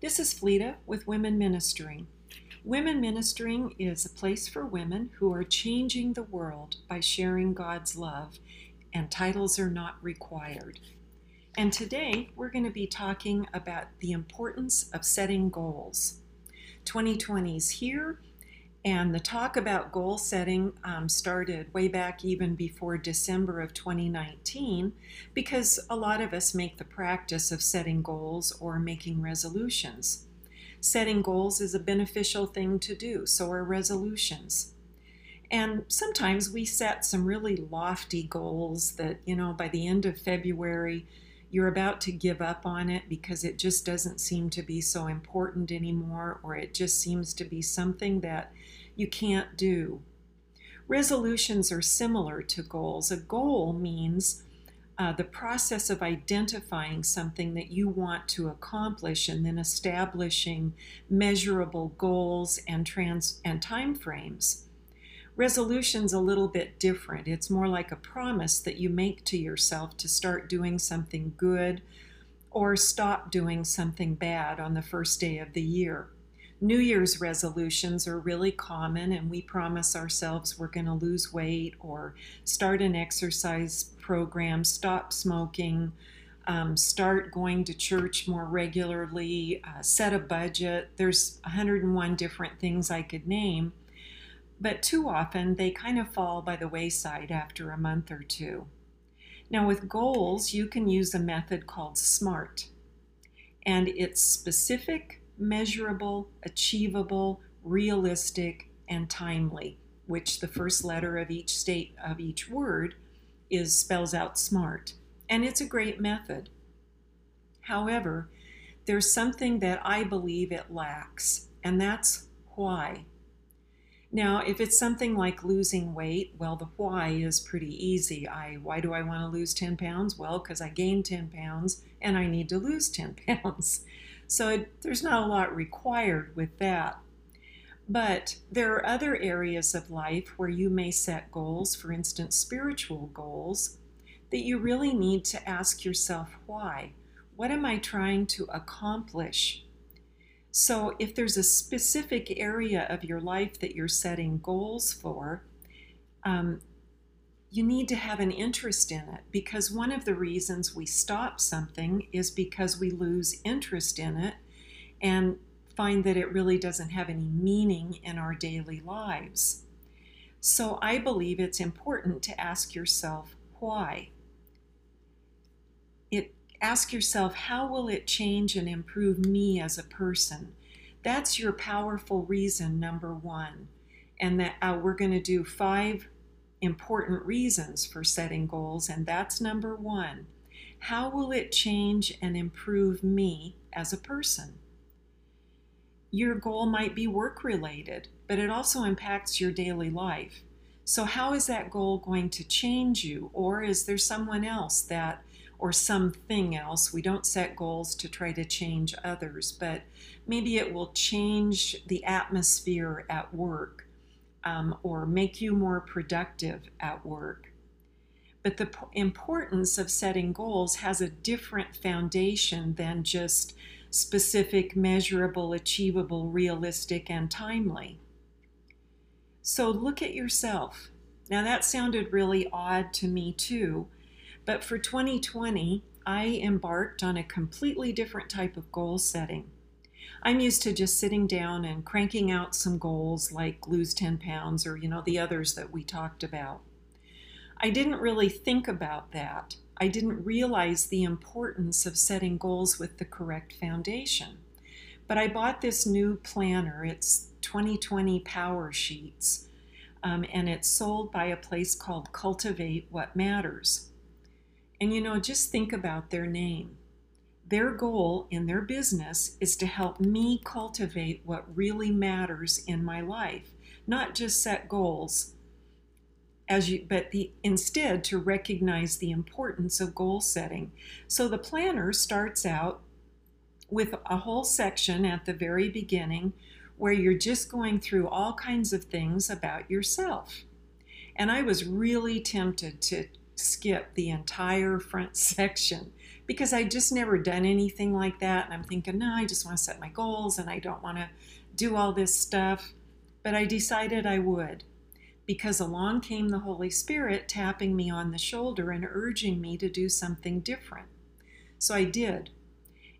This is Fleta with Women Ministering. Women Ministering is a place for women who are changing the world by sharing God's love, and titles are not required. And today we're going to be talking about the importance of setting goals. 2020 is here, and the talk about goal setting um, started way back even before December of 2019 because a lot of us make the practice of setting goals or making resolutions. Setting goals is a beneficial thing to do, so are resolutions. And sometimes we set some really lofty goals that, you know, by the end of February, you're about to give up on it because it just doesn't seem to be so important anymore, or it just seems to be something that you can't do. Resolutions are similar to goals. A goal means uh, the process of identifying something that you want to accomplish and then establishing measurable goals and trans and time frames. Resolution's a little bit different. It's more like a promise that you make to yourself to start doing something good or stop doing something bad on the first day of the year. New Year's resolutions are really common, and we promise ourselves we're going to lose weight or start an exercise program, stop smoking, um, start going to church more regularly, uh, set a budget. There's 101 different things I could name, but too often they kind of fall by the wayside after a month or two. Now, with goals, you can use a method called SMART, and it's specific measurable, achievable, realistic, and timely, which the first letter of each state of each word is spells out smart. And it's a great method. However, there's something that I believe it lacks, and that's why. Now, if it's something like losing weight, well, the why is pretty easy. I why do I want to lose 10 pounds? Well, because I gained 10 pounds and I need to lose 10 pounds. So it, there's not a lot required with that. But there are other areas of life where you may set goals, for instance, spiritual goals, that you really need to ask yourself why. What am I trying to accomplish? So, if there's a specific area of your life that you're setting goals for, um, you need to have an interest in it because one of the reasons we stop something is because we lose interest in it and find that it really doesn't have any meaning in our daily lives. So I believe it's important to ask yourself why. It ask yourself how will it change and improve me as a person? That's your powerful reason number 1. And that uh, we're going to do five important reasons for setting goals, and that's number one. How will it change and improve me as a person? Your goal might be work related, but it also impacts your daily life. So, how is that goal going to change you? Or is there someone else that, or something else? We don't set goals to try to change others, but maybe it will change the atmosphere at work um, or make you more productive at work. But the importance of setting goals has a different foundation than just specific, measurable, achievable, realistic, and timely. So look at yourself. Now, that sounded really odd to me too, but for 2020, I embarked on a completely different type of goal setting. I'm used to just sitting down and cranking out some goals like lose 10 pounds or, you know, the others that we talked about. I didn't really think about that. I didn't realize the importance of setting goals with the correct foundation. But I bought this new planner. It's 2020 Power Sheets, um, and it's sold by a place called Cultivate What Matters. And you know, just think about their name. Their goal in their business is to help me cultivate what really matters in my life, not just set goals, as you, but the, instead to recognize the importance of goal setting. So the planner starts out with a whole section at the very beginning where you're just going through all kinds of things about yourself. And I was really tempted to skip the entire front section because I just never done anything like that. And I'm thinking, no, I just want to set my goals and I don't want to do all this stuff. But I decided I would because along came the Holy Spirit tapping me on the shoulder and urging me to do something different. So I did.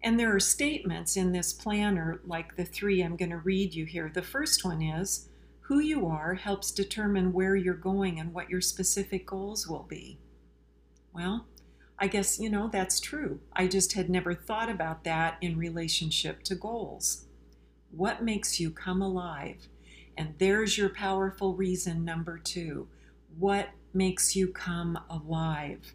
And there are statements in this planner, like the three I'm going to read you here. The first one is Who you are helps determine where you're going and what your specific goals will be. Well, I guess, you know, that's true. I just had never thought about that in relationship to goals. What makes you come alive? And there's your powerful reason number two. What makes you come alive?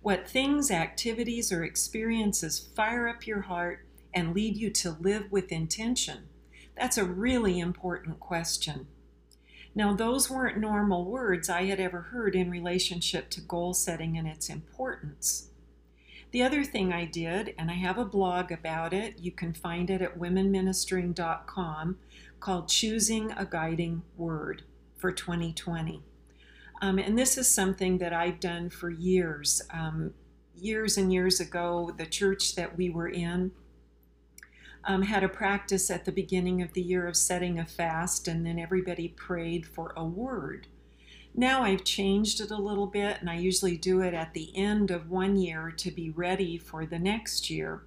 What things, activities, or experiences fire up your heart and lead you to live with intention? That's a really important question. Now, those weren't normal words I had ever heard in relationship to goal setting and its importance. The other thing I did, and I have a blog about it, you can find it at womenministering.com, called Choosing a Guiding Word for 2020. Um, and this is something that I've done for years. Um, years and years ago, the church that we were in um, had a practice at the beginning of the year of setting a fast, and then everybody prayed for a word. Now I've changed it a little bit, and I usually do it at the end of one year to be ready for the next year.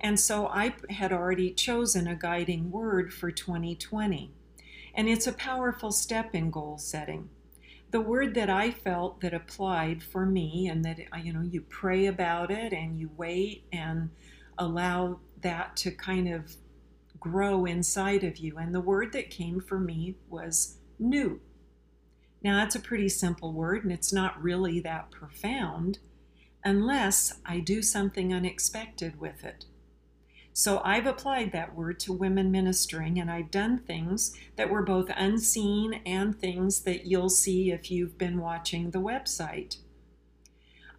And so I had already chosen a guiding word for 2020. And it's a powerful step in goal setting. The word that I felt that applied for me, and that, you know, you pray about it and you wait and allow that to kind of grow inside of you. And the word that came for me was new. Now, that's a pretty simple word, and it's not really that profound unless I do something unexpected with it. So I've applied that word to women ministering, and I've done things that were both unseen and things that you'll see if you've been watching the website.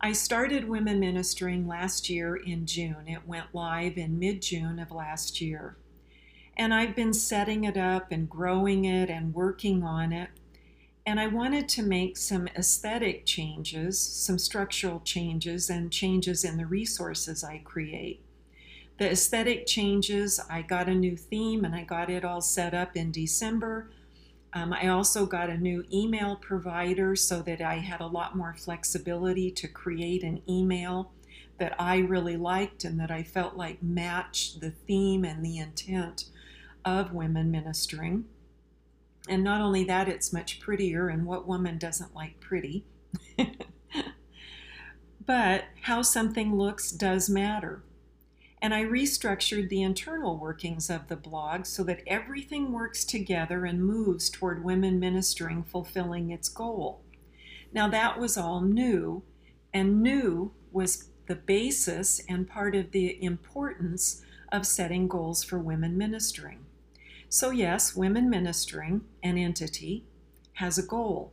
I started women ministering last year in June. It went live in mid June of last year. And I've been setting it up and growing it and working on it. And I wanted to make some aesthetic changes, some structural changes, and changes in the resources I create. The aesthetic changes, I got a new theme and I got it all set up in December. Um, I also got a new email provider so that I had a lot more flexibility to create an email that I really liked and that I felt like matched the theme and the intent of women ministering. And not only that, it's much prettier, and what woman doesn't like pretty? but how something looks does matter. And I restructured the internal workings of the blog so that everything works together and moves toward women ministering fulfilling its goal. Now, that was all new, and new was the basis and part of the importance of setting goals for women ministering. So, yes, women ministering, an entity, has a goal.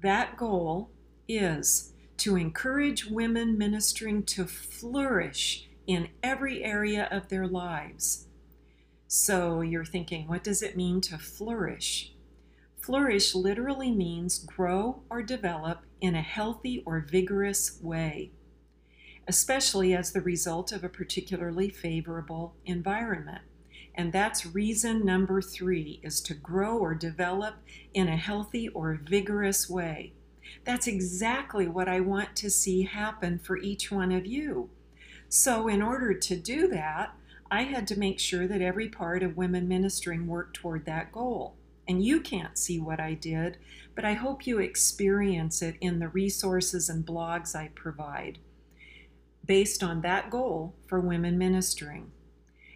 That goal is to encourage women ministering to flourish in every area of their lives. So you're thinking, what does it mean to flourish? Flourish literally means grow or develop in a healthy or vigorous way, especially as the result of a particularly favorable environment. And that's reason number three is to grow or develop in a healthy or vigorous way. That's exactly what I want to see happen for each one of you. So, in order to do that, I had to make sure that every part of women ministering worked toward that goal. And you can't see what I did, but I hope you experience it in the resources and blogs I provide based on that goal for women ministering.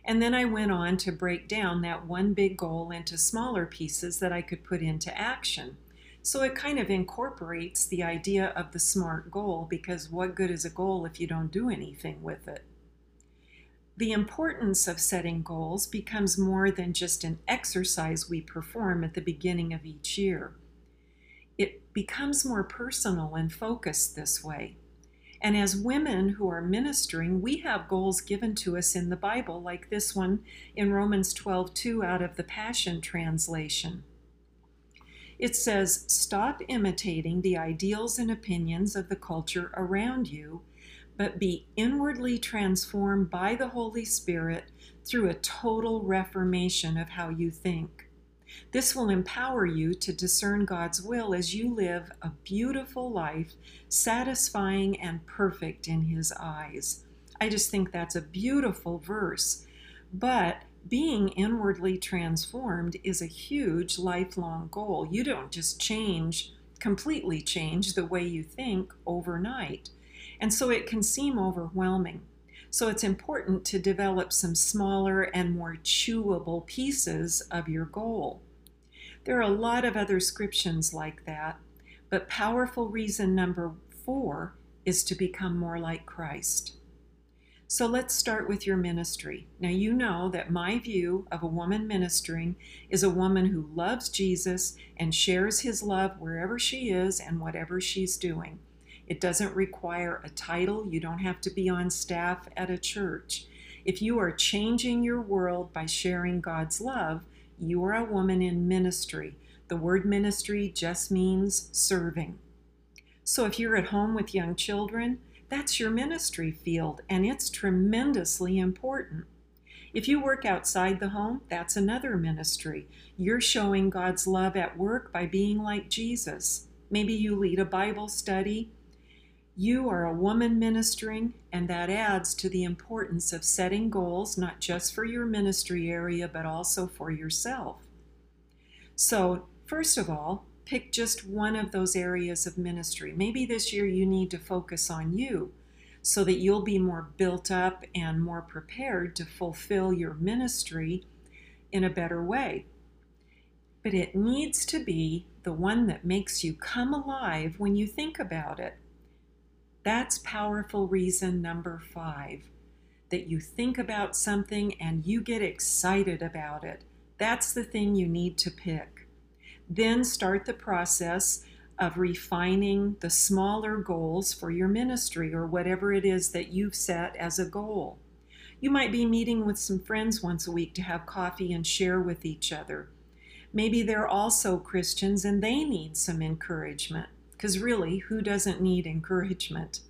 And then I went on to break down that one big goal into smaller pieces that I could put into action. So it kind of incorporates the idea of the SMART goal because what good is a goal if you don't do anything with it? The importance of setting goals becomes more than just an exercise we perform at the beginning of each year. It becomes more personal and focused this way. And as women who are ministering, we have goals given to us in the Bible, like this one in Romans 12 2 out of the Passion Translation. It says, Stop imitating the ideals and opinions of the culture around you, but be inwardly transformed by the Holy Spirit through a total reformation of how you think. This will empower you to discern God's will as you live a beautiful life, satisfying and perfect in His eyes. I just think that's a beautiful verse. But being inwardly transformed is a huge lifelong goal. You don't just change, completely change the way you think overnight. And so it can seem overwhelming. So it's important to develop some smaller and more chewable pieces of your goal. There are a lot of other scriptions like that, but powerful reason number four is to become more like Christ. So let's start with your ministry. Now, you know that my view of a woman ministering is a woman who loves Jesus and shares his love wherever she is and whatever she's doing. It doesn't require a title, you don't have to be on staff at a church. If you are changing your world by sharing God's love, you are a woman in ministry. The word ministry just means serving. So if you're at home with young children, that's your ministry field, and it's tremendously important. If you work outside the home, that's another ministry. You're showing God's love at work by being like Jesus. Maybe you lead a Bible study. You are a woman ministering, and that adds to the importance of setting goals, not just for your ministry area, but also for yourself. So, first of all, pick just one of those areas of ministry. Maybe this year you need to focus on you so that you'll be more built up and more prepared to fulfill your ministry in a better way. But it needs to be the one that makes you come alive when you think about it. That's powerful reason number five that you think about something and you get excited about it. That's the thing you need to pick. Then start the process of refining the smaller goals for your ministry or whatever it is that you've set as a goal. You might be meeting with some friends once a week to have coffee and share with each other. Maybe they're also Christians and they need some encouragement, because really, who doesn't need encouragement?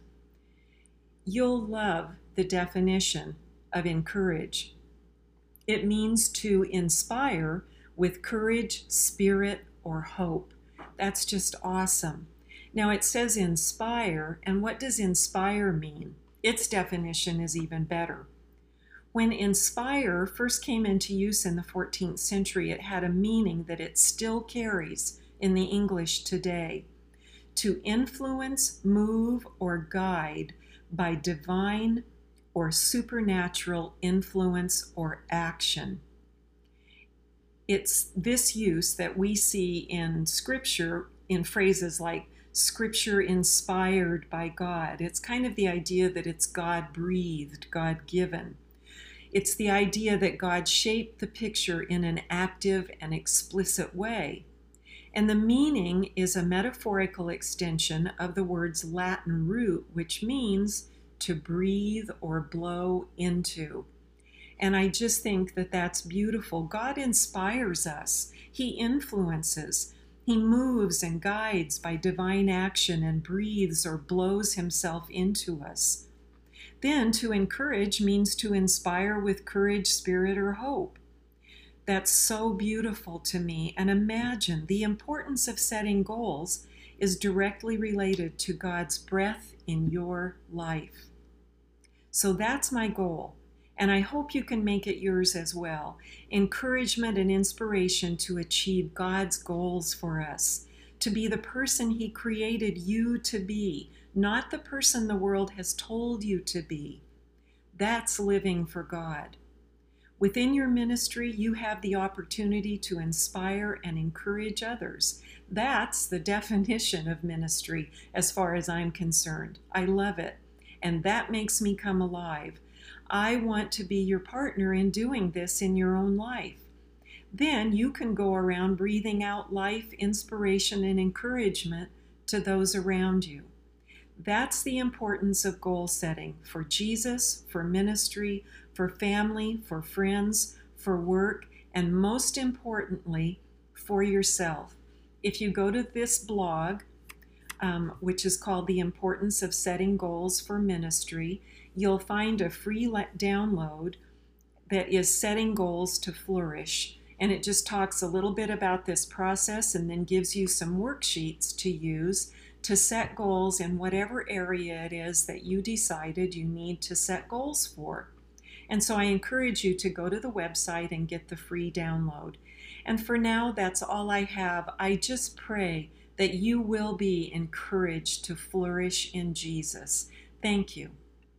You'll love the definition of encourage. It means to inspire with courage, spirit, or hope. That's just awesome. Now it says inspire, and what does inspire mean? Its definition is even better. When inspire first came into use in the 14th century, it had a meaning that it still carries in the English today to influence, move, or guide by divine or supernatural influence or action it's this use that we see in Scripture in phrases like Scripture inspired by God. It's kind of the idea that it's God breathed, God given. It's the idea that God shaped the picture in an active and explicit way. And the meaning is a metaphorical extension of the word's Latin root, which means to breathe or blow into. And I just think that that's beautiful. God inspires us, He influences, He moves and guides by divine action and breathes or blows Himself into us. Then to encourage means to inspire with courage, spirit, or hope. That's so beautiful to me. And imagine the importance of setting goals is directly related to God's breath in your life. So that's my goal and I hope you can make it yours as well. Encouragement and inspiration to achieve God's goals for us, to be the person He created you to be, not the person the world has told you to be. That's living for God. Within your ministry, you have the opportunity to inspire and encourage others. That's the definition of ministry as far as I'm concerned. I love it. And that makes me come alive. I want to be your partner in doing this in your own life. Then you can go around breathing out life, inspiration, and encouragement to those around you. That's the importance of goal setting for Jesus, for ministry, for family, for friends, for work, and most importantly, for yourself. if you go to this blog, um, which is called The Importance of Setting Goals for Ministry, you'll find a free download that is Setting Goals to Flourish. And it just talks a little bit about this process and then gives you some worksheets to use to set goals in whatever area it is that you decided you need to set goals for. And so I encourage you to go to the website and get the free download. And for now, that's all I have. I just pray that you will be encouraged to flourish in Jesus. Thank you.